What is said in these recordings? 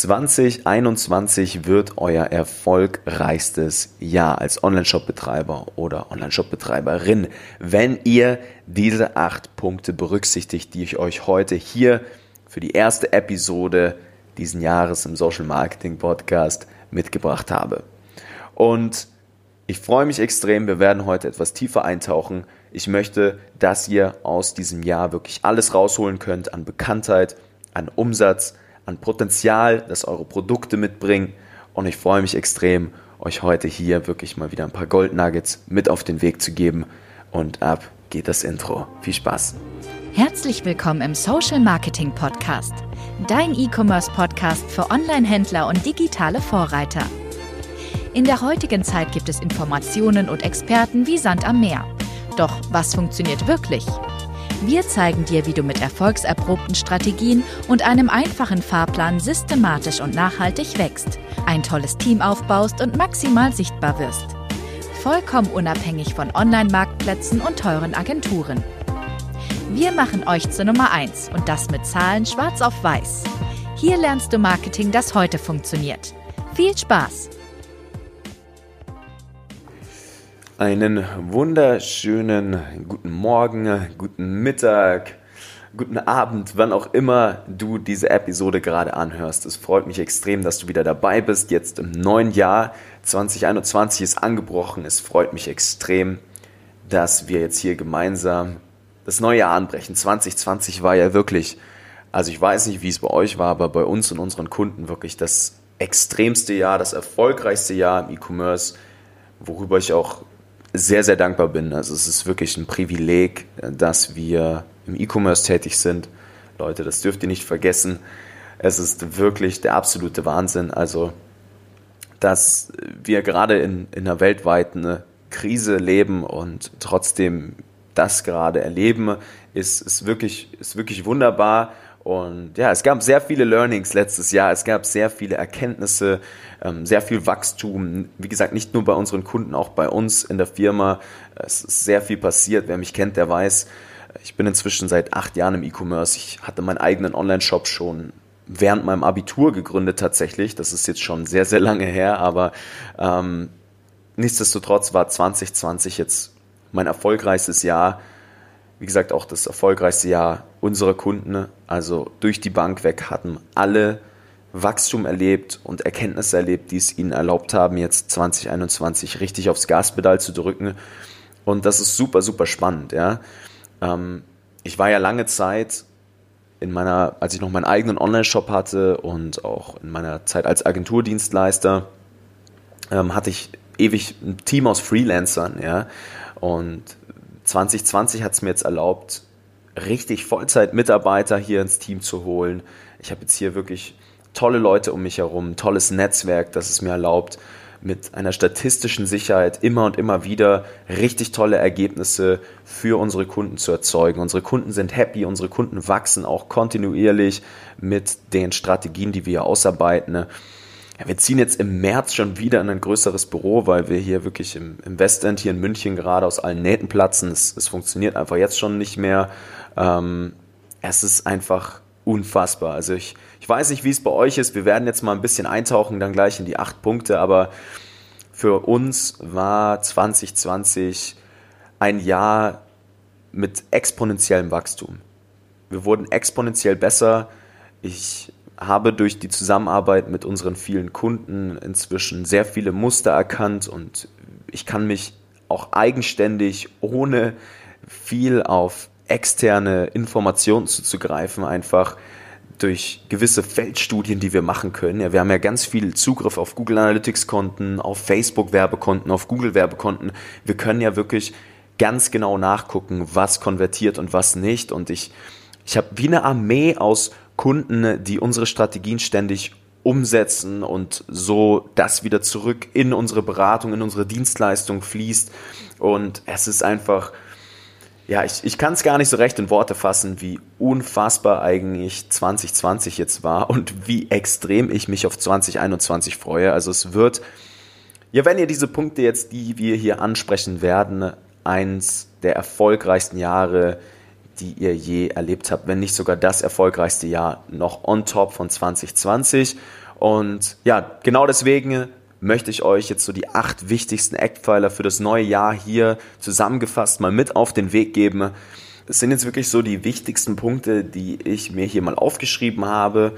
2021 wird euer erfolgreichstes Jahr als Online-Shop-Betreiber oder Online-Shop-Betreiberin, wenn ihr diese acht Punkte berücksichtigt, die ich euch heute hier für die erste Episode diesen Jahres im Social Marketing Podcast mitgebracht habe. Und ich freue mich extrem. Wir werden heute etwas tiefer eintauchen. Ich möchte, dass ihr aus diesem Jahr wirklich alles rausholen könnt an Bekanntheit, an Umsatz, an Potenzial, das eure Produkte mitbringen. Und ich freue mich extrem, euch heute hier wirklich mal wieder ein paar Goldnuggets mit auf den Weg zu geben. Und ab geht das Intro. Viel Spaß. Herzlich willkommen im Social Marketing Podcast, dein E-Commerce Podcast für Online-Händler und digitale Vorreiter. In der heutigen Zeit gibt es Informationen und Experten wie Sand am Meer. Doch was funktioniert wirklich? Wir zeigen dir, wie du mit erfolgserprobten Strategien und einem einfachen Fahrplan systematisch und nachhaltig wächst, ein tolles Team aufbaust und maximal sichtbar wirst. Vollkommen unabhängig von Online-Marktplätzen und teuren Agenturen. Wir machen euch zur Nummer 1 und das mit Zahlen schwarz auf weiß. Hier lernst du Marketing, das heute funktioniert. Viel Spaß! Einen wunderschönen guten Morgen, guten Mittag, guten Abend, wann auch immer du diese Episode gerade anhörst. Es freut mich extrem, dass du wieder dabei bist. Jetzt im neuen Jahr 2021 ist angebrochen. Es freut mich extrem, dass wir jetzt hier gemeinsam das neue Jahr anbrechen. 2020 war ja wirklich, also ich weiß nicht, wie es bei euch war, aber bei uns und unseren Kunden wirklich das extremste Jahr, das erfolgreichste Jahr im E-Commerce, worüber ich auch sehr, sehr dankbar bin. Also es ist wirklich ein Privileg, dass wir im E-Commerce tätig sind. Leute, das dürft ihr nicht vergessen. Es ist wirklich der absolute Wahnsinn. Also, dass wir gerade in, in einer weltweiten Krise leben und trotzdem das gerade erleben, ist, ist, wirklich, ist wirklich wunderbar. Und ja, es gab sehr viele Learnings letztes Jahr. Es gab sehr viele Erkenntnisse, ähm, sehr viel Wachstum. Wie gesagt, nicht nur bei unseren Kunden, auch bei uns in der Firma. Es ist sehr viel passiert. Wer mich kennt, der weiß, ich bin inzwischen seit acht Jahren im E-Commerce. Ich hatte meinen eigenen Online-Shop schon während meinem Abitur gegründet tatsächlich. Das ist jetzt schon sehr, sehr lange her, aber ähm, nichtsdestotrotz war 2020 jetzt mein erfolgreichstes Jahr wie gesagt, auch das erfolgreichste Jahr unserer Kunden. Also durch die Bank weg hatten alle Wachstum erlebt und Erkenntnisse erlebt, die es ihnen erlaubt haben, jetzt 2021 richtig aufs Gaspedal zu drücken. Und das ist super, super spannend. Ja. Ähm, ich war ja lange Zeit in meiner, als ich noch meinen eigenen Online-Shop hatte und auch in meiner Zeit als Agenturdienstleister, ähm, hatte ich ewig ein Team aus Freelancern, ja. Und 2020 hat es mir jetzt erlaubt, richtig Vollzeit-Mitarbeiter hier ins Team zu holen. Ich habe jetzt hier wirklich tolle Leute um mich herum, tolles Netzwerk, das es mir erlaubt, mit einer statistischen Sicherheit immer und immer wieder richtig tolle Ergebnisse für unsere Kunden zu erzeugen. Unsere Kunden sind happy, unsere Kunden wachsen auch kontinuierlich mit den Strategien, die wir ausarbeiten. Ja, wir ziehen jetzt im März schon wieder in ein größeres Büro, weil wir hier wirklich im, im Westend, hier in München, gerade aus allen Nähten platzen. Es, es funktioniert einfach jetzt schon nicht mehr. Ähm, es ist einfach unfassbar. Also ich, ich weiß nicht, wie es bei euch ist. Wir werden jetzt mal ein bisschen eintauchen, dann gleich in die acht Punkte. Aber für uns war 2020 ein Jahr mit exponentiellem Wachstum. Wir wurden exponentiell besser. Ich habe durch die Zusammenarbeit mit unseren vielen Kunden inzwischen sehr viele Muster erkannt und ich kann mich auch eigenständig, ohne viel auf externe Informationen zuzugreifen, einfach durch gewisse Feldstudien, die wir machen können. Ja, wir haben ja ganz viel Zugriff auf Google Analytics Konten, auf Facebook Werbekonten, auf Google Werbekonten. Wir können ja wirklich ganz genau nachgucken, was konvertiert und was nicht. Und ich, ich habe wie eine Armee aus Kunden, die unsere Strategien ständig umsetzen und so das wieder zurück in unsere Beratung, in unsere Dienstleistung fließt. Und es ist einfach, ja, ich, ich kann es gar nicht so recht in Worte fassen, wie unfassbar eigentlich 2020 jetzt war und wie extrem ich mich auf 2021 freue. Also es wird, ja, wenn ihr diese Punkte jetzt, die wir hier ansprechen werden, eins der erfolgreichsten Jahre die ihr je erlebt habt, wenn nicht sogar das erfolgreichste Jahr noch on top von 2020. Und ja, genau deswegen möchte ich euch jetzt so die acht wichtigsten Eckpfeiler für das neue Jahr hier zusammengefasst mal mit auf den Weg geben. Es sind jetzt wirklich so die wichtigsten Punkte, die ich mir hier mal aufgeschrieben habe.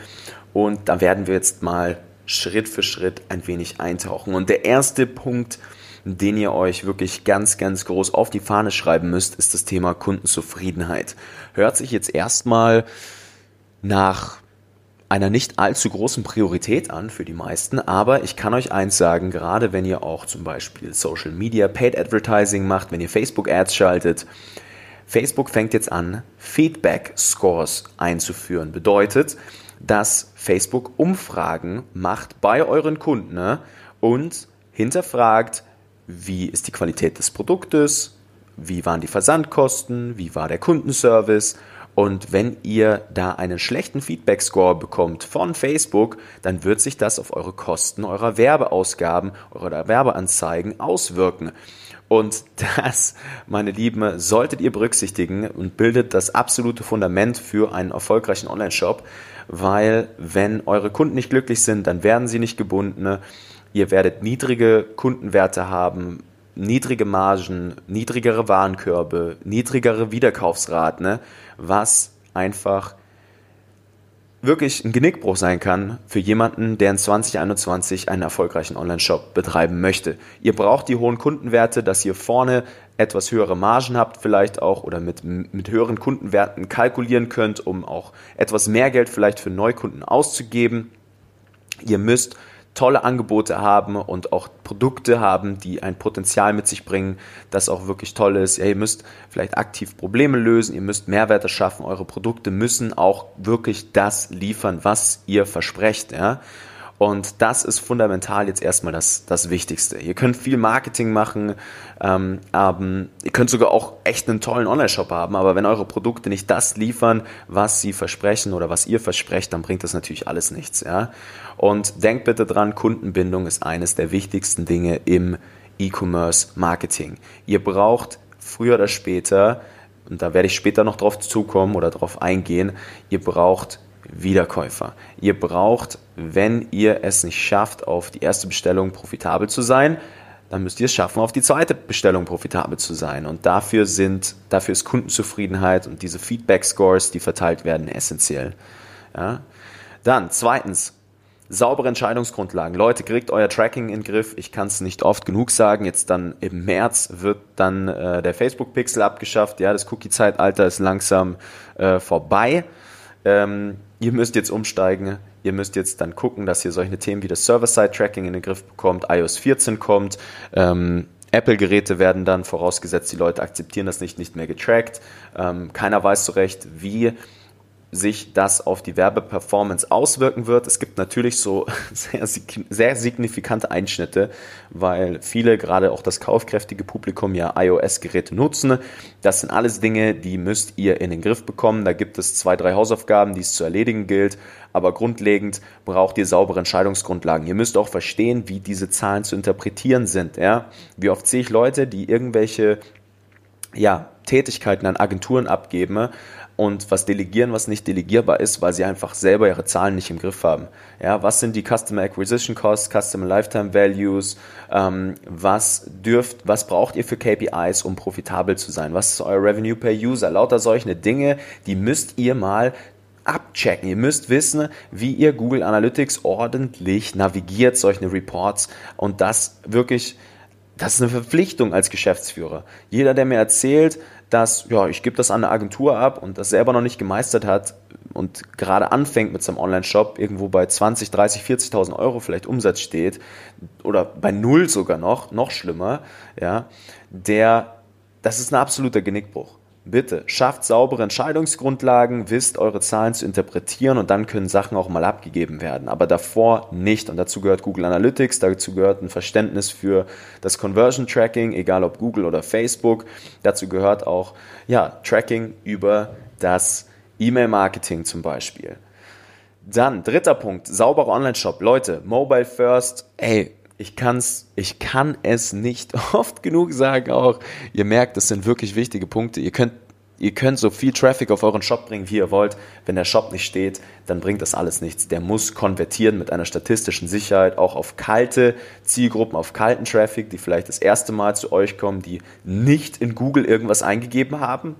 Und da werden wir jetzt mal Schritt für Schritt ein wenig eintauchen. Und der erste Punkt, den ihr euch wirklich ganz, ganz groß auf die Fahne schreiben müsst, ist das Thema Kundenzufriedenheit. Hört sich jetzt erstmal nach einer nicht allzu großen Priorität an für die meisten, aber ich kann euch eins sagen, gerade wenn ihr auch zum Beispiel Social Media, Paid Advertising macht, wenn ihr Facebook Ads schaltet, Facebook fängt jetzt an, Feedback Scores einzuführen. Bedeutet, dass Facebook Umfragen macht bei euren Kunden ne, und hinterfragt, wie ist die Qualität des Produktes, wie waren die Versandkosten, wie war der Kundenservice und wenn ihr da einen schlechten Feedback-Score bekommt von Facebook, dann wird sich das auf eure Kosten eurer Werbeausgaben, eurer Werbeanzeigen auswirken. Und das, meine Lieben, solltet ihr berücksichtigen und bildet das absolute Fundament für einen erfolgreichen Online-Shop, weil wenn eure Kunden nicht glücklich sind, dann werden sie nicht gebunden. Ihr werdet niedrige Kundenwerte haben, niedrige Margen, niedrigere Warenkörbe, niedrigere Wiederkaufsraten, ne? Was einfach wirklich ein Genickbruch sein kann für jemanden, der in 2021 einen erfolgreichen Online-Shop betreiben möchte. Ihr braucht die hohen Kundenwerte, dass ihr vorne etwas höhere Margen habt vielleicht auch oder mit, mit höheren Kundenwerten kalkulieren könnt, um auch etwas mehr Geld vielleicht für Neukunden auszugeben. Ihr müsst tolle Angebote haben und auch Produkte haben, die ein Potenzial mit sich bringen, das auch wirklich toll ist. Ja, ihr müsst vielleicht aktiv Probleme lösen, ihr müsst Mehrwerte schaffen, eure Produkte müssen auch wirklich das liefern, was ihr versprecht. Ja? Und das ist fundamental jetzt erstmal das, das Wichtigste. Ihr könnt viel Marketing machen, ähm, aber ihr könnt sogar auch echt einen tollen Online-Shop haben, aber wenn eure Produkte nicht das liefern, was sie versprechen oder was ihr versprecht, dann bringt das natürlich alles nichts. Ja? Und denkt bitte dran, Kundenbindung ist eines der wichtigsten Dinge im E-Commerce-Marketing. Ihr braucht früher oder später, und da werde ich später noch drauf zukommen oder drauf eingehen, ihr braucht Wiederkäufer. Ihr braucht, wenn ihr es nicht schafft, auf die erste Bestellung profitabel zu sein, dann müsst ihr es schaffen, auf die zweite Bestellung profitabel zu sein. Und dafür sind, dafür ist Kundenzufriedenheit und diese Feedback-Scores, die verteilt werden, essentiell. Ja? Dann, zweitens, saubere Entscheidungsgrundlagen. Leute, kriegt euer Tracking in den Griff. Ich kann es nicht oft genug sagen. Jetzt dann im März wird dann äh, der Facebook-Pixel abgeschafft. Ja, das Cookie-Zeitalter ist langsam äh, vorbei. Ähm, ihr müsst jetzt umsteigen. Ihr müsst jetzt dann gucken, dass ihr solche Themen wie das Server-Side-Tracking in den Griff bekommt, iOS 14 kommt. Ähm, Apple-Geräte werden dann vorausgesetzt, die Leute akzeptieren das nicht, nicht mehr getrackt. Ähm, keiner weiß so recht, wie sich das auf die Werbeperformance auswirken wird. Es gibt natürlich so sehr, sehr signifikante Einschnitte, weil viele, gerade auch das kaufkräftige Publikum, ja iOS-Geräte nutzen. Das sind alles Dinge, die müsst ihr in den Griff bekommen. Da gibt es zwei, drei Hausaufgaben, die es zu erledigen gilt. Aber grundlegend braucht ihr saubere Entscheidungsgrundlagen. Ihr müsst auch verstehen, wie diese Zahlen zu interpretieren sind. Ja? Wie oft sehe ich Leute, die irgendwelche ja, Tätigkeiten an Agenturen abgeben, und was delegieren, was nicht delegierbar ist, weil sie einfach selber ihre Zahlen nicht im Griff haben. Ja, was sind die Customer Acquisition Costs, Customer Lifetime Values, ähm, was dürft, was braucht ihr für KPIs, um profitabel zu sein? Was ist euer Revenue per User? Lauter solche Dinge, die müsst ihr mal abchecken. Ihr müsst wissen, wie ihr Google Analytics ordentlich navigiert, solche Reports und das wirklich das ist eine Verpflichtung als Geschäftsführer. Jeder, der mir erzählt, dass, ja, ich gebe das an eine Agentur ab und das selber noch nicht gemeistert hat und gerade anfängt mit seinem Online-Shop, irgendwo bei 20, 30, 40.000 Euro vielleicht Umsatz steht oder bei Null sogar noch, noch schlimmer, ja, der, das ist ein absoluter Genickbruch. Bitte, schafft saubere Entscheidungsgrundlagen, wisst eure Zahlen zu interpretieren und dann können Sachen auch mal abgegeben werden. Aber davor nicht. Und dazu gehört Google Analytics, dazu gehört ein Verständnis für das Conversion Tracking, egal ob Google oder Facebook. Dazu gehört auch ja, Tracking über das E-Mail-Marketing zum Beispiel. Dann, dritter Punkt, sauberer Online-Shop. Leute, Mobile First, ey, ich kann's, ich kann es nicht oft genug sagen auch. Ihr merkt, das sind wirklich wichtige Punkte. Ihr könnt Ihr könnt so viel Traffic auf euren Shop bringen, wie ihr wollt. Wenn der Shop nicht steht, dann bringt das alles nichts. Der muss konvertieren mit einer statistischen Sicherheit auch auf kalte Zielgruppen, auf kalten Traffic, die vielleicht das erste Mal zu euch kommen, die nicht in Google irgendwas eingegeben haben,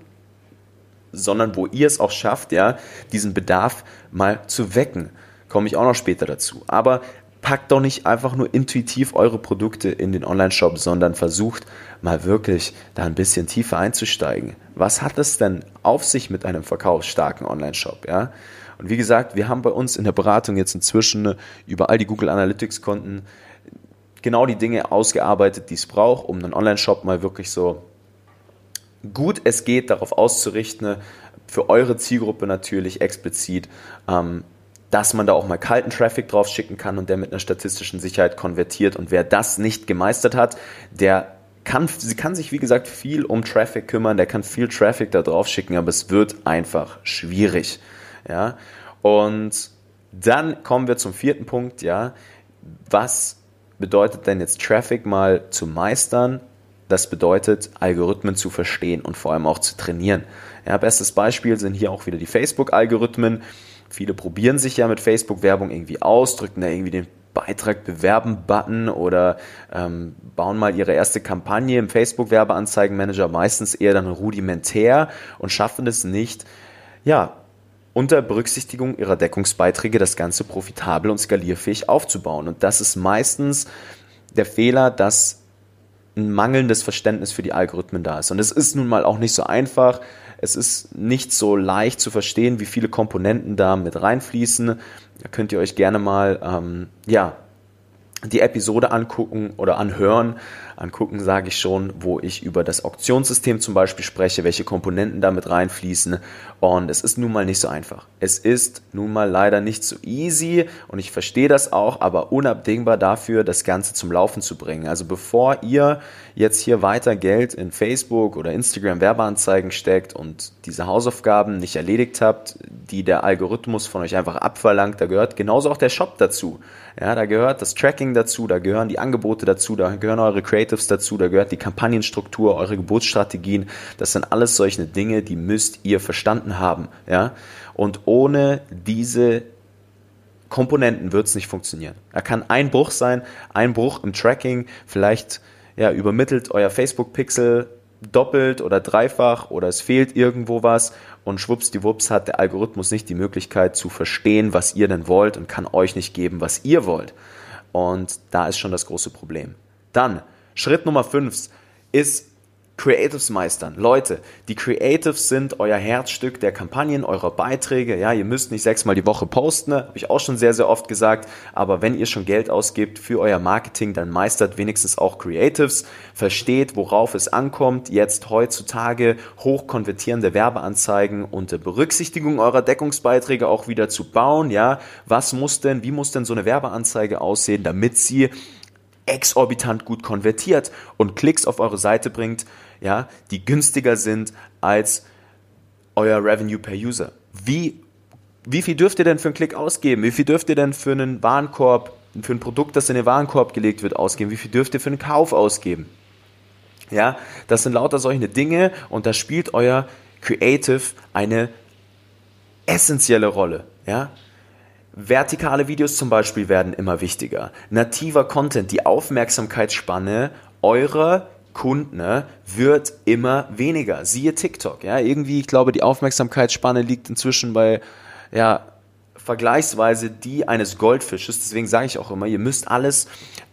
sondern wo ihr es auch schafft, ja, diesen Bedarf mal zu wecken. Komme ich auch noch später dazu. Aber packt doch nicht einfach nur intuitiv eure Produkte in den Online-Shop, sondern versucht mal wirklich da ein bisschen tiefer einzusteigen. Was hat es denn auf sich mit einem verkaufsstarken Online-Shop? Ja? Und wie gesagt, wir haben bei uns in der Beratung jetzt inzwischen über all die Google Analytics-Konten genau die Dinge ausgearbeitet, die es braucht, um einen Online-Shop mal wirklich so gut es geht darauf auszurichten, für eure Zielgruppe natürlich explizit ähm, dass man da auch mal kalten Traffic drauf schicken kann und der mit einer statistischen Sicherheit konvertiert. Und wer das nicht gemeistert hat, der kann, sie kann sich wie gesagt viel um Traffic kümmern, der kann viel Traffic da drauf schicken, aber es wird einfach schwierig. Ja, und dann kommen wir zum vierten Punkt, ja. Was bedeutet denn jetzt Traffic mal zu meistern? Das bedeutet, Algorithmen zu verstehen und vor allem auch zu trainieren. Ja, bestes Beispiel sind hier auch wieder die Facebook-Algorithmen. Viele probieren sich ja mit Facebook-Werbung irgendwie aus, drücken da irgendwie den Beitrag bewerben Button oder ähm, bauen mal ihre erste Kampagne im Facebook Werbeanzeigenmanager meistens eher dann rudimentär und schaffen es nicht, ja, unter Berücksichtigung ihrer Deckungsbeiträge das Ganze profitabel und skalierfähig aufzubauen. Und das ist meistens der Fehler, dass ein mangelndes Verständnis für die Algorithmen da ist. Und es ist nun mal auch nicht so einfach, es ist nicht so leicht zu verstehen, wie viele Komponenten da mit reinfließen. Da könnt ihr euch gerne mal ähm, ja, die Episode angucken oder anhören, angucken sage ich schon, wo ich über das Auktionssystem zum Beispiel spreche, welche Komponenten damit reinfließen. Und es ist nun mal nicht so einfach. Es ist nun mal leider nicht so easy und ich verstehe das auch, aber unabdingbar dafür, das Ganze zum Laufen zu bringen. Also bevor ihr jetzt hier weiter Geld in Facebook oder Instagram Werbeanzeigen steckt und diese Hausaufgaben nicht erledigt habt, die der Algorithmus von euch einfach abverlangt, da gehört genauso auch der Shop dazu. Ja, da gehört das Tracking dazu, da gehören die Angebote dazu, da gehören eure Creatives dazu, da gehört die Kampagnenstruktur, eure Geburtsstrategien. Das sind alles solche Dinge, die müsst ihr verstanden haben. Ja, und ohne diese Komponenten wird es nicht funktionieren. Da kann ein Bruch sein, ein Bruch im Tracking, vielleicht ja, übermittelt euer Facebook-Pixel doppelt oder dreifach oder es fehlt irgendwo was und schwuppsdiwupps hat der Algorithmus nicht die Möglichkeit zu verstehen, was ihr denn wollt und kann euch nicht geben, was ihr wollt. Und da ist schon das große Problem. Dann, Schritt Nummer 5 ist Creatives meistern. Leute, die Creatives sind euer Herzstück der Kampagnen, eurer Beiträge. Ja, ihr müsst nicht sechsmal die Woche posten, habe ich auch schon sehr, sehr oft gesagt. Aber wenn ihr schon Geld ausgibt für euer Marketing, dann meistert wenigstens auch Creatives. Versteht, worauf es ankommt, jetzt heutzutage hochkonvertierende Werbeanzeigen unter Berücksichtigung eurer Deckungsbeiträge auch wieder zu bauen. Ja, was muss denn, wie muss denn so eine Werbeanzeige aussehen, damit sie exorbitant gut konvertiert und Klicks auf eure Seite bringt, ja, die günstiger sind als euer Revenue per User. Wie, wie viel dürft ihr denn für einen Klick ausgeben? Wie viel dürft ihr denn für einen Warenkorb, für ein Produkt, das in den Warenkorb gelegt wird, ausgeben? Wie viel dürft ihr für einen Kauf ausgeben? Ja, das sind lauter solche Dinge und da spielt euer Creative eine essentielle Rolle. Ja, Vertikale Videos zum Beispiel werden immer wichtiger. Nativer Content, die Aufmerksamkeitsspanne eurer Kunden ne, wird immer weniger. Siehe TikTok. Ja, irgendwie, ich glaube, die Aufmerksamkeitsspanne liegt inzwischen bei ja, vergleichsweise die eines Goldfisches. Deswegen sage ich auch immer, ihr müsst alles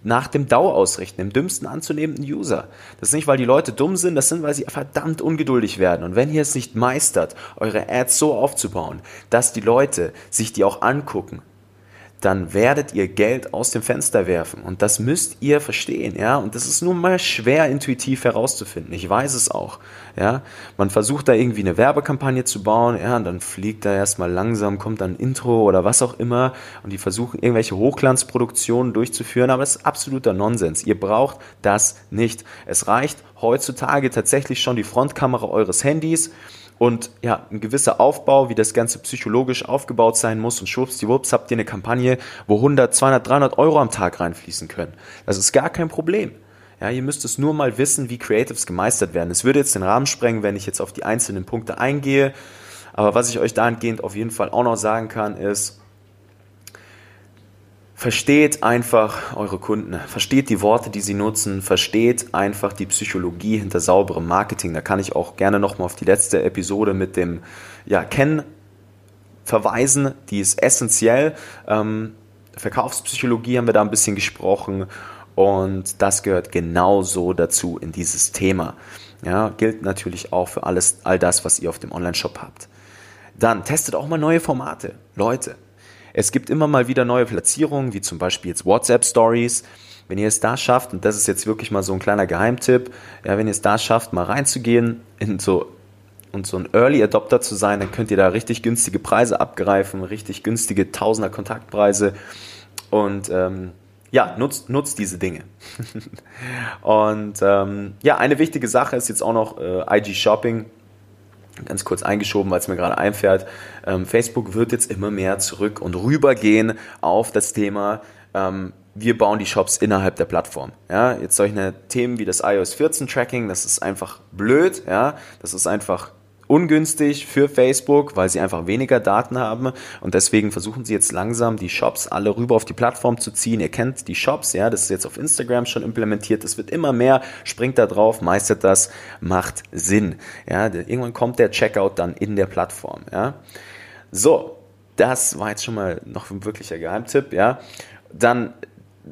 nach dem DAO ausrichten, dem dümmsten anzunehmenden User. Das ist nicht, weil die Leute dumm sind, das sind, weil sie verdammt ungeduldig werden. Und wenn ihr es nicht meistert, eure Ads so aufzubauen, dass die Leute sich die auch angucken, dann werdet ihr Geld aus dem Fenster werfen. Und das müsst ihr verstehen, ja. Und das ist nun mal schwer intuitiv herauszufinden. Ich weiß es auch, ja. Man versucht da irgendwie eine Werbekampagne zu bauen, ja, und dann fliegt da erstmal langsam, kommt dann ein Intro oder was auch immer. Und die versuchen irgendwelche Hochglanzproduktionen durchzuführen, aber es ist absoluter Nonsens. Ihr braucht das nicht. Es reicht heutzutage tatsächlich schon die Frontkamera eures Handys und ja, ein gewisser Aufbau, wie das Ganze psychologisch aufgebaut sein muss und schwuppsdiwupps habt ihr eine Kampagne, wo 100, 200, 300 Euro am Tag reinfließen können. Das ist gar kein Problem. Ja, ihr müsst es nur mal wissen, wie Creatives gemeistert werden. Es würde jetzt den Rahmen sprengen, wenn ich jetzt auf die einzelnen Punkte eingehe. Aber was ich euch dahingehend auf jeden Fall auch noch sagen kann, ist, versteht einfach eure Kunden, versteht die Worte, die sie nutzen, versteht einfach die Psychologie hinter sauberem Marketing. Da kann ich auch gerne nochmal auf die letzte Episode mit dem ja, Ken verweisen, die ist essentiell. Ähm, Verkaufspsychologie haben wir da ein bisschen gesprochen und das gehört genauso dazu in dieses Thema. Ja, gilt natürlich auch für alles, all das, was ihr auf dem Online-Shop habt. Dann testet auch mal neue Formate. Leute, es gibt immer mal wieder neue Platzierungen, wie zum Beispiel jetzt WhatsApp Stories. Wenn ihr es da schafft, und das ist jetzt wirklich mal so ein kleiner Geheimtipp, ja, wenn ihr es da schafft, mal reinzugehen in so und so ein Early Adopter zu sein, dann könnt ihr da richtig günstige Preise abgreifen, richtig günstige Tausender Kontaktpreise und ähm, ja, nutzt, nutzt diese Dinge. und ähm, ja, eine wichtige Sache ist jetzt auch noch äh, IG Shopping. Ganz kurz eingeschoben, weil es mir gerade einfährt. Ähm, Facebook wird jetzt immer mehr zurück und rübergehen auf das Thema, ähm, wir bauen die Shops innerhalb der Plattform. Ja, jetzt solche Themen wie das iOS 14 Tracking, das ist einfach blöd. Ja, das ist einfach ungünstig für Facebook, weil sie einfach weniger Daten haben und deswegen versuchen sie jetzt langsam die Shops alle rüber auf die Plattform zu ziehen. Ihr kennt die Shops, ja, das ist jetzt auf Instagram schon implementiert, das wird immer mehr, springt da drauf, meistert das, macht Sinn. Ja, irgendwann kommt der Checkout dann in der Plattform, ja. So, das war jetzt schon mal noch ein wirklicher Geheimtipp, ja. Dann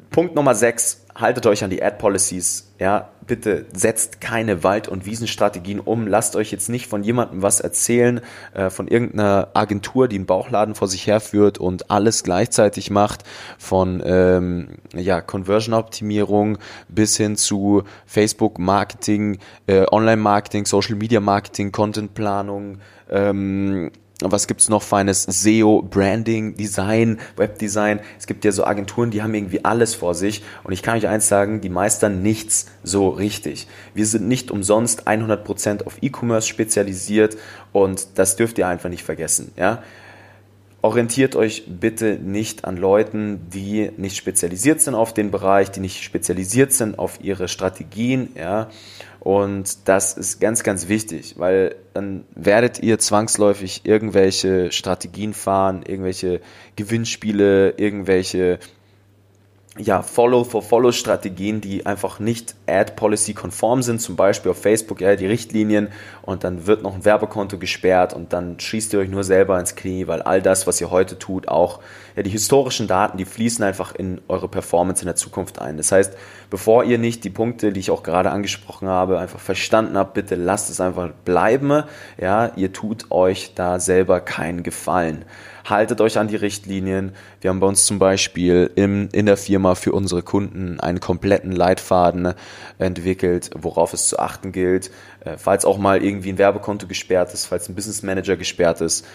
Punkt Nummer 6, haltet euch an die Ad Policies, ja, bitte setzt keine Wald- und Wiesenstrategien um. Lasst euch jetzt nicht von jemandem was erzählen, äh, von irgendeiner Agentur, die einen Bauchladen vor sich herführt und alles gleichzeitig macht, von ähm, ja, Conversion-Optimierung bis hin zu Facebook-Marketing, äh, Online-Marketing, Social-Media-Marketing, Content-Planung, ähm, was gibt's noch feines? SEO, Branding, Design, Webdesign. Es gibt ja so Agenturen, die haben irgendwie alles vor sich. Und ich kann euch eins sagen, die meistern nichts so richtig. Wir sind nicht umsonst 100% auf E-Commerce spezialisiert und das dürft ihr einfach nicht vergessen. Ja? Orientiert euch bitte nicht an Leuten, die nicht spezialisiert sind auf den Bereich, die nicht spezialisiert sind auf ihre Strategien. Ja? Und das ist ganz, ganz wichtig, weil dann werdet ihr zwangsläufig irgendwelche Strategien fahren, irgendwelche Gewinnspiele, irgendwelche ja, Follow-for-Follow-Strategien, die einfach nicht Ad-Policy-konform sind, zum Beispiel auf Facebook, ja, die Richtlinien und dann wird noch ein Werbekonto gesperrt und dann schießt ihr euch nur selber ins Knie, weil all das, was ihr heute tut, auch ja, die historischen Daten, die fließen einfach in eure Performance in der Zukunft ein. Das heißt, bevor ihr nicht die Punkte, die ich auch gerade angesprochen habe, einfach verstanden habt, bitte lasst es einfach bleiben, ja, ihr tut euch da selber keinen Gefallen haltet euch an die Richtlinien. Wir haben bei uns zum Beispiel im, in der Firma für unsere Kunden einen kompletten Leitfaden entwickelt, worauf es zu achten gilt, äh, falls auch mal irgendwie ein Werbekonto gesperrt ist, falls ein Business Manager gesperrt ist,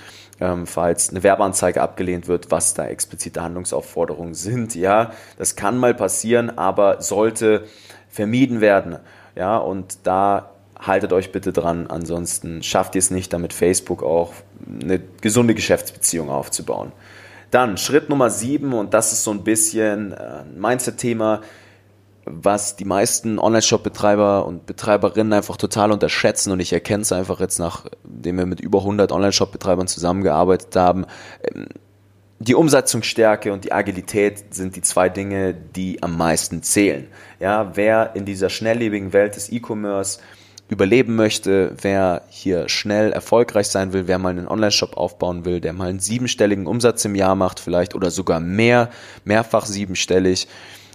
ähm, falls eine Werbeanzeige abgelehnt wird, was da explizite Handlungsaufforderungen sind. Ja, das kann mal passieren, aber sollte vermieden werden. Ja, und da haltet euch bitte dran, ansonsten schafft ihr es nicht, damit Facebook auch eine gesunde Geschäftsbeziehung aufzubauen. Dann Schritt Nummer sieben, und das ist so ein bisschen ein Mindset-Thema, was die meisten Online-Shop-Betreiber und Betreiberinnen einfach total unterschätzen und ich erkenne es einfach jetzt, nachdem wir mit über 100 Online-Shop-Betreibern zusammengearbeitet haben. Ähm, die Umsetzungsstärke und die Agilität sind die zwei Dinge, die am meisten zählen. Ja, wer in dieser schnelllebigen Welt des E-Commerce überleben möchte, wer hier schnell erfolgreich sein will, wer mal einen Online-Shop aufbauen will, der mal einen siebenstelligen Umsatz im Jahr macht vielleicht oder sogar mehr, mehrfach siebenstellig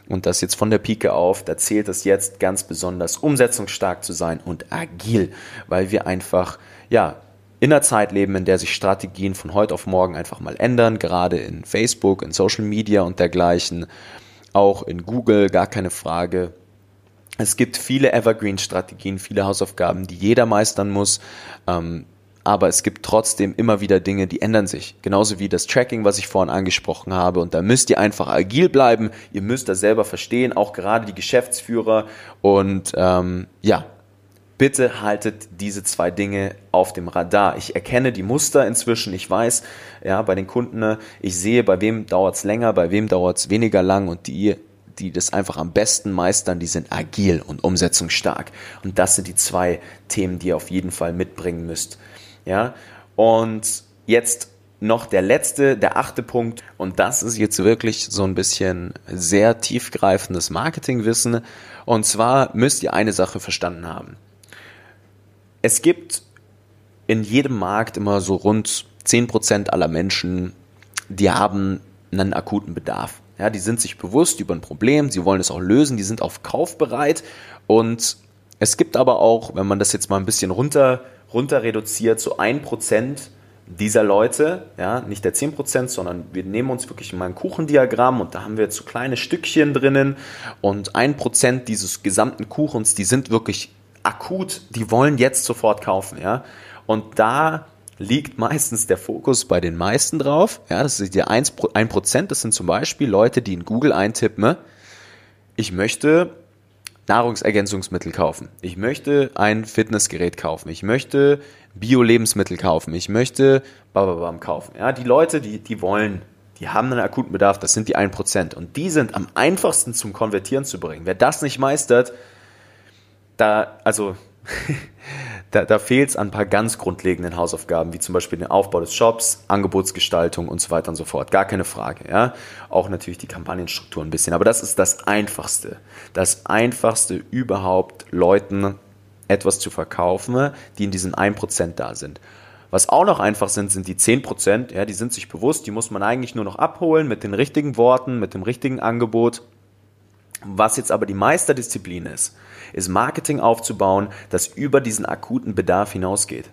und das jetzt von der Pike auf, da zählt es jetzt ganz besonders umsetzungsstark zu sein und agil, weil wir einfach, ja, in einer Zeit leben, in der sich Strategien von heute auf morgen einfach mal ändern, gerade in Facebook, in Social Media und dergleichen, auch in Google, gar keine Frage. Es gibt viele Evergreen-Strategien, viele Hausaufgaben, die jeder meistern muss. Ähm, aber es gibt trotzdem immer wieder Dinge, die ändern sich. Genauso wie das Tracking, was ich vorhin angesprochen habe. Und da müsst ihr einfach agil bleiben. Ihr müsst das selber verstehen, auch gerade die Geschäftsführer. Und ähm, ja, bitte haltet diese zwei Dinge auf dem Radar. Ich erkenne die Muster inzwischen. Ich weiß, ja, bei den Kunden, ich sehe, bei wem dauert es länger, bei wem dauert es weniger lang. Und die die das einfach am besten meistern, die sind agil und umsetzungsstark. Und das sind die zwei Themen, die ihr auf jeden Fall mitbringen müsst. Ja, und jetzt noch der letzte, der achte Punkt. Und das ist jetzt wirklich so ein bisschen sehr tiefgreifendes Marketingwissen. Und zwar müsst ihr eine Sache verstanden haben. Es gibt in jedem Markt immer so rund 10% aller Menschen, die haben einen akuten Bedarf. Ja, die sind sich bewusst über ein Problem, sie wollen es auch lösen, die sind auf Kauf bereit. Und es gibt aber auch, wenn man das jetzt mal ein bisschen runter, runter reduziert, so ein Prozent dieser Leute, ja, nicht der 10%, sondern wir nehmen uns wirklich mal ein Kuchendiagramm und da haben wir jetzt so kleine Stückchen drinnen und ein Prozent dieses gesamten Kuchens, die sind wirklich akut, die wollen jetzt sofort kaufen, ja. Und da liegt meistens der Fokus bei den meisten drauf. Ja, das ist die 1%, Prozent. das sind zum Beispiel Leute, die in Google eintippen, ich möchte Nahrungsergänzungsmittel kaufen. Ich möchte ein Fitnessgerät kaufen. Ich möchte Bio-Lebensmittel kaufen. Ich möchte bababam kaufen. Ja, die Leute, die, die wollen, die haben einen akuten Bedarf, das sind die 1%. Und die sind am einfachsten zum Konvertieren zu bringen. Wer das nicht meistert, da, also, da, da fehlt es an ein paar ganz grundlegenden Hausaufgaben, wie zum Beispiel den Aufbau des Shops, Angebotsgestaltung und so weiter und so fort. Gar keine Frage, ja. Auch natürlich die Kampagnenstruktur ein bisschen. Aber das ist das Einfachste. Das Einfachste überhaupt, Leuten etwas zu verkaufen, die in diesen 1% da sind. Was auch noch einfach sind, sind die 10%, ja, die sind sich bewusst, die muss man eigentlich nur noch abholen mit den richtigen Worten, mit dem richtigen Angebot. Was jetzt aber die Meisterdisziplin ist, ist Marketing aufzubauen, das über diesen akuten Bedarf hinausgeht.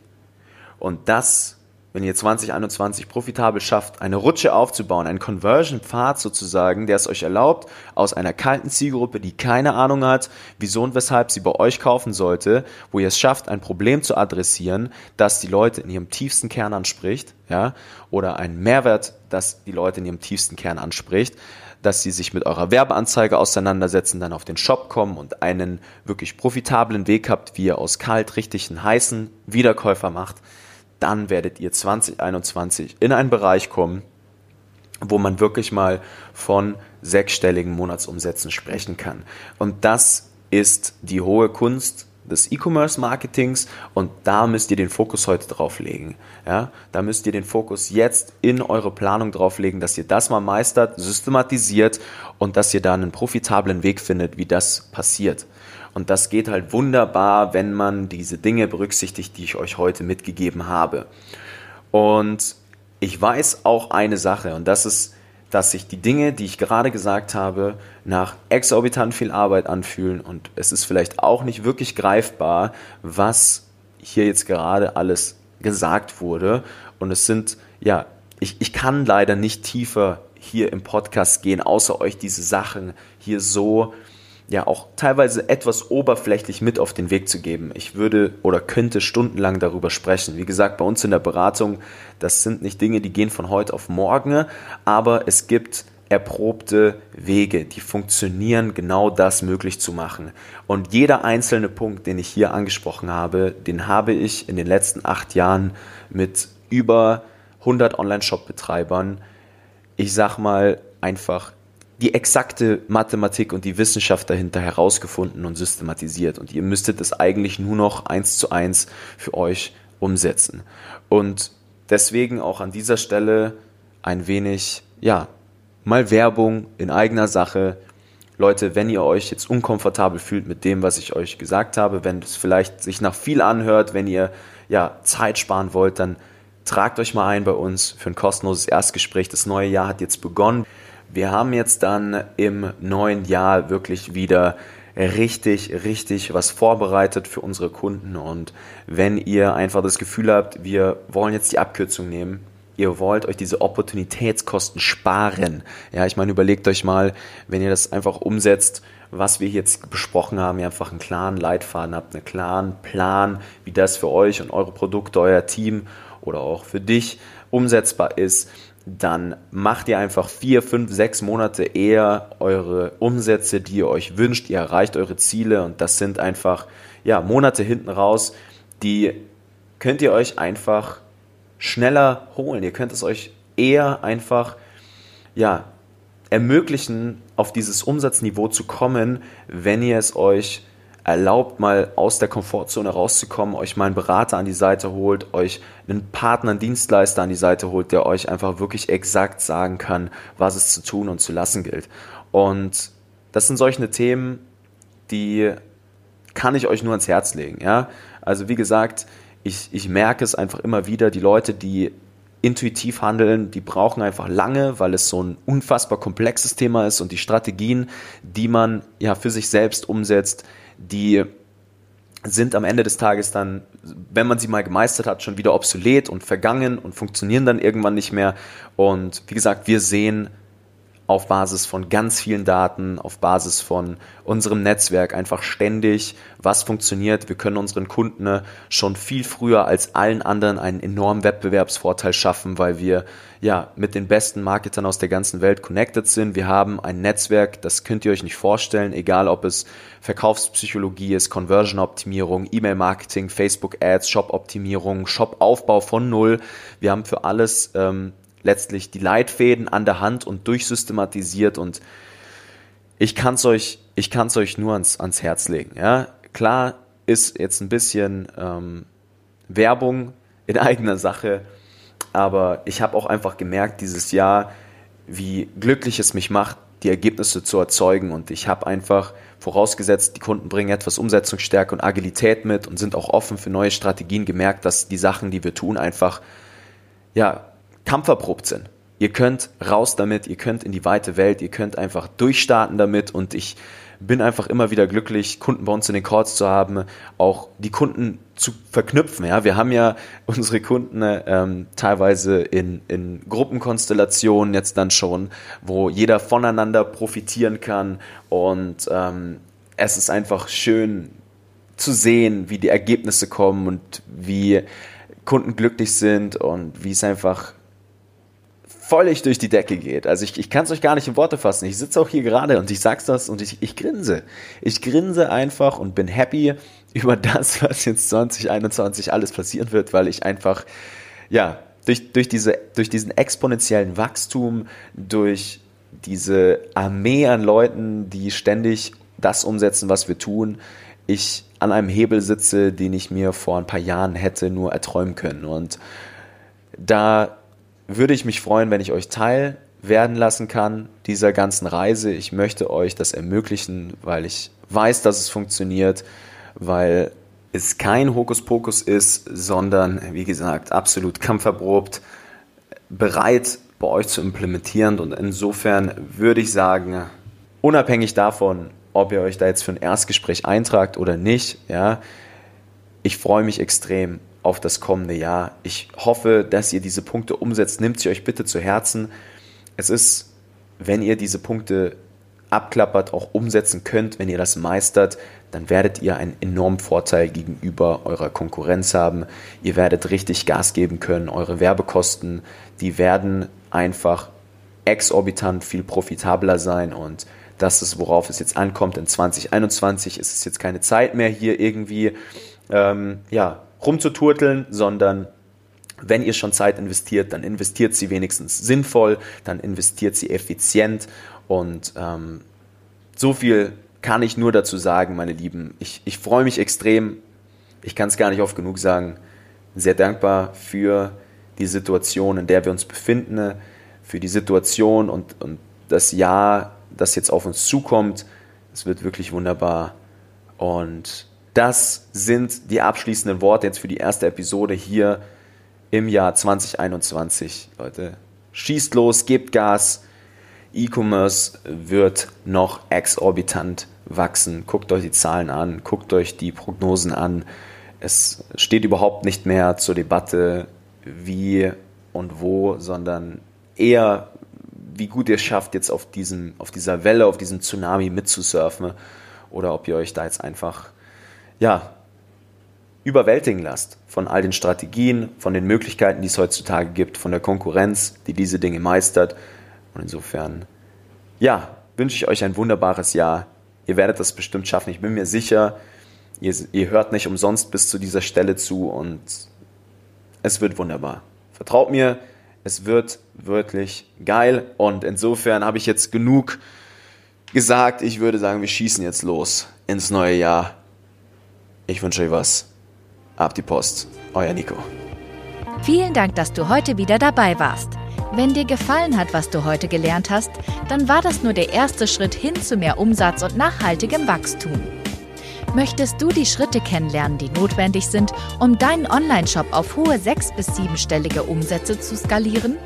Und das, wenn ihr 2021 profitabel schafft, eine Rutsche aufzubauen, einen Conversion-Pfad sozusagen, der es euch erlaubt, aus einer kalten Zielgruppe, die keine Ahnung hat, wieso und weshalb sie bei euch kaufen sollte, wo ihr es schafft, ein Problem zu adressieren, das die Leute in ihrem tiefsten Kern anspricht, ja, oder einen Mehrwert, das die Leute in ihrem tiefsten Kern anspricht, dass sie sich mit eurer Werbeanzeige auseinandersetzen, dann auf den Shop kommen und einen wirklich profitablen Weg habt, wie ihr aus kalt richtig einen heißen Wiederkäufer macht, dann werdet ihr 2021 in einen Bereich kommen, wo man wirklich mal von sechsstelligen Monatsumsätzen sprechen kann. Und das ist die hohe Kunst des E-Commerce-Marketings und da müsst ihr den Fokus heute drauf legen. Ja, da müsst ihr den Fokus jetzt in eure Planung drauf legen, dass ihr das mal meistert, systematisiert und dass ihr da einen profitablen Weg findet, wie das passiert. Und das geht halt wunderbar, wenn man diese Dinge berücksichtigt, die ich euch heute mitgegeben habe. Und ich weiß auch eine Sache und das ist, dass sich die Dinge, die ich gerade gesagt habe, nach exorbitant viel Arbeit anfühlen und es ist vielleicht auch nicht wirklich greifbar, was hier jetzt gerade alles gesagt wurde. Und es sind, ja, ich, ich kann leider nicht tiefer hier im Podcast gehen, außer euch diese Sachen hier so ja auch teilweise etwas oberflächlich mit auf den Weg zu geben. Ich würde oder könnte stundenlang darüber sprechen. Wie gesagt, bei uns in der Beratung, das sind nicht Dinge, die gehen von heute auf morgen, aber es gibt erprobte Wege, die funktionieren, genau das möglich zu machen. Und jeder einzelne Punkt, den ich hier angesprochen habe, den habe ich in den letzten acht Jahren mit über 100 Online-Shop-Betreibern, ich sag mal, einfach die exakte Mathematik und die Wissenschaft dahinter herausgefunden und systematisiert. Und ihr müsstet es eigentlich nur noch eins zu eins für euch umsetzen. Und deswegen auch an dieser Stelle ein wenig, ja, mal Werbung in eigener Sache. Leute, wenn ihr euch jetzt unkomfortabel fühlt mit dem, was ich euch gesagt habe, wenn es vielleicht sich nach viel anhört, wenn ihr ja Zeit sparen wollt, dann tragt euch mal ein bei uns für ein kostenloses Erstgespräch. Das neue Jahr hat jetzt begonnen. Wir haben jetzt dann im neuen Jahr wirklich wieder richtig, richtig was vorbereitet für unsere Kunden. Und wenn ihr einfach das Gefühl habt, wir wollen jetzt die Abkürzung nehmen, ihr wollt euch diese Opportunitätskosten sparen. Ja, ich meine, überlegt euch mal, wenn ihr das einfach umsetzt, was wir jetzt besprochen haben, ihr einfach einen klaren Leitfaden habt, einen klaren Plan, wie das für euch und eure Produkte, euer Team oder auch für dich umsetzbar ist, dann macht ihr einfach vier, fünf, sechs Monate eher eure Umsätze, die ihr euch wünscht. Ihr erreicht eure Ziele und das sind einfach ja, Monate hinten raus, die könnt ihr euch einfach schneller holen. Ihr könnt es euch eher einfach ja, ermöglichen, auf dieses Umsatzniveau zu kommen, wenn ihr es euch erlaubt, mal aus der Komfortzone rauszukommen, euch mal einen Berater an die Seite holt, euch einen Partner, einen Dienstleister an die Seite holt, der euch einfach wirklich exakt sagen kann, was es zu tun und zu lassen gilt. Und das sind solche Themen, die kann ich euch nur ans Herz legen. Ja? Also wie gesagt, ich, ich merke es einfach immer wieder, die Leute, die intuitiv handeln, die brauchen einfach lange, weil es so ein unfassbar komplexes Thema ist und die Strategien, die man ja für sich selbst umsetzt, die sind am Ende des Tages dann, wenn man sie mal gemeistert hat, schon wieder obsolet und vergangen und funktionieren dann irgendwann nicht mehr. Und wie gesagt, wir sehen auf Basis von ganz vielen Daten, auf Basis von unserem Netzwerk einfach ständig, was funktioniert. Wir können unseren Kunden schon viel früher als allen anderen einen enormen Wettbewerbsvorteil schaffen, weil wir ja mit den besten Marketern aus der ganzen Welt connected sind. Wir haben ein Netzwerk, das könnt ihr euch nicht vorstellen, egal ob es Verkaufspsychologie ist, Conversion-Optimierung, E-Mail-Marketing, Facebook-Ads, Shop-Optimierung, Shop-Aufbau von Null. Wir haben für alles ähm, letztlich die Leitfäden an der Hand und durchsystematisiert und ich kann es euch, ich kann es euch nur ans, ans Herz legen. Ja? Klar ist jetzt ein bisschen ähm, Werbung in eigener Sache, aber ich habe auch einfach gemerkt dieses Jahr, wie glücklich es mich macht, die Ergebnisse zu erzeugen und ich habe einfach vorausgesetzt, die Kunden bringen etwas Umsetzungsstärke und Agilität mit und sind auch offen für neue Strategien gemerkt, dass die Sachen, die wir tun, einfach ja kampferprobt sind. Ihr könnt raus damit, ihr könnt in die weite Welt, ihr könnt einfach durchstarten damit und ich bin einfach immer wieder glücklich, Kunden bei uns in den Calls zu haben, auch die Kunden zu verknüpfen. Ja, wir haben ja unsere Kunden ähm, teilweise in, in Gruppenkonstellationen jetzt dann schon, wo jeder voneinander profitieren kann und ähm, es ist einfach schön zu sehen, wie die Ergebnisse kommen und wie Kunden glücklich sind und wie es einfach völlig durch die Decke geht. Also ich, ich kann es euch gar nicht in Worte fassen. Ich sitze auch hier gerade und ich sag's das und ich, ich grinse. Ich grinse einfach und bin happy über das, was jetzt 2021 alles passieren wird, weil ich einfach, ja, durch, durch, diese, durch diesen exponentiellen Wachstum, durch diese Armee an Leuten, die ständig das umsetzen, was wir tun, ich an einem Hebel sitze, den ich mir vor ein paar Jahren hätte nur erträumen können. Und da würde ich mich freuen, wenn ich euch teil werden lassen kann dieser ganzen Reise. Ich möchte euch das ermöglichen, weil ich weiß, dass es funktioniert, weil es kein Hokuspokus ist, sondern, wie gesagt, absolut kampferprobt, bereit bei euch zu implementieren. Und insofern würde ich sagen, unabhängig davon, ob ihr euch da jetzt für ein Erstgespräch eintragt oder nicht, ja, ich freue mich extrem auf das kommende Jahr. Ich hoffe, dass ihr diese Punkte umsetzt. Nehmt sie euch bitte zu Herzen. Es ist, wenn ihr diese Punkte abklappert, auch umsetzen könnt, wenn ihr das meistert, dann werdet ihr einen enormen Vorteil gegenüber eurer Konkurrenz haben. Ihr werdet richtig Gas geben können. Eure Werbekosten, die werden einfach exorbitant viel profitabler sein und das ist, worauf es jetzt ankommt. In 2021 ist es jetzt keine Zeit mehr, hier irgendwie ähm, ja, rumzuturteln, sondern wenn ihr schon Zeit investiert, dann investiert sie wenigstens sinnvoll, dann investiert sie effizient und ähm, so viel kann ich nur dazu sagen, meine Lieben. Ich, ich freue mich extrem, ich kann es gar nicht oft genug sagen, sehr dankbar für die Situation, in der wir uns befinden, für die Situation und, und das Jahr, das jetzt auf uns zukommt. Es wird wirklich wunderbar und das sind die abschließenden Worte jetzt für die erste Episode hier im Jahr 2021. Leute, schießt los, gebt Gas. E-Commerce wird noch exorbitant wachsen. Guckt euch die Zahlen an, guckt euch die Prognosen an. Es steht überhaupt nicht mehr zur Debatte, wie und wo, sondern eher, wie gut ihr schafft, jetzt auf, diesem, auf dieser Welle, auf diesem Tsunami mitzusurfen oder ob ihr euch da jetzt einfach ja, überwältigen lasst von all den Strategien, von den Möglichkeiten, die es heutzutage gibt, von der Konkurrenz, die diese Dinge meistert. Und insofern, ja, wünsche ich euch ein wunderbares Jahr. Ihr werdet das bestimmt schaffen. Ich bin mir sicher, ihr, ihr hört nicht umsonst bis zu dieser Stelle zu und es wird wunderbar. Vertraut mir, Es wird wirklich geil und insofern habe ich jetzt genug gesagt. Ich würde sagen, wir schießen jetzt los ins neue Jahr. Ich wünsche euch was. Ab die Post. Euer Nico. Vielen Dank, dass du heute wieder dabei warst. Wenn dir gefallen hat, was du heute gelernt hast, dann war das nur der erste Schritt hin zu mehr Umsatz und nachhaltigem Wachstum. Möchtest du die Schritte kennenlernen, die notwendig sind, um deinen Online-Shop auf hohe sechs- bis siebenstellige Umsätze zu skalieren?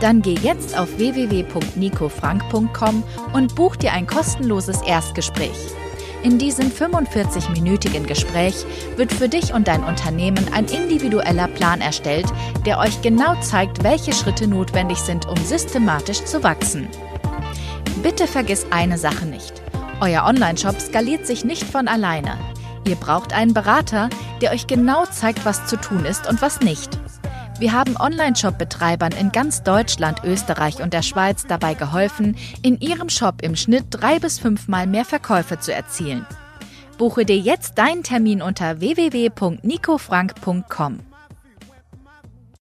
Dann geh jetzt auf www.nicofrank.com und buch dir ein kostenloses Erstgespräch. In diesem 45-minütigen Gespräch wird für dich und dein Unternehmen ein individueller Plan erstellt, der euch genau zeigt, welche Schritte notwendig sind, um systematisch zu wachsen. Bitte vergiss eine Sache nicht. Euer Online-Shop skaliert sich nicht von alleine. Ihr braucht einen Berater, der euch genau zeigt, was zu tun ist und was nicht. Wir haben Online-Shop-Betreibern in ganz Deutschland, Österreich und der Schweiz dabei geholfen, in ihrem Shop im Schnitt drei bis fünfmal mehr Verkäufe zu erzielen. Buche dir jetzt deinen Termin unter www.nicofrank.com.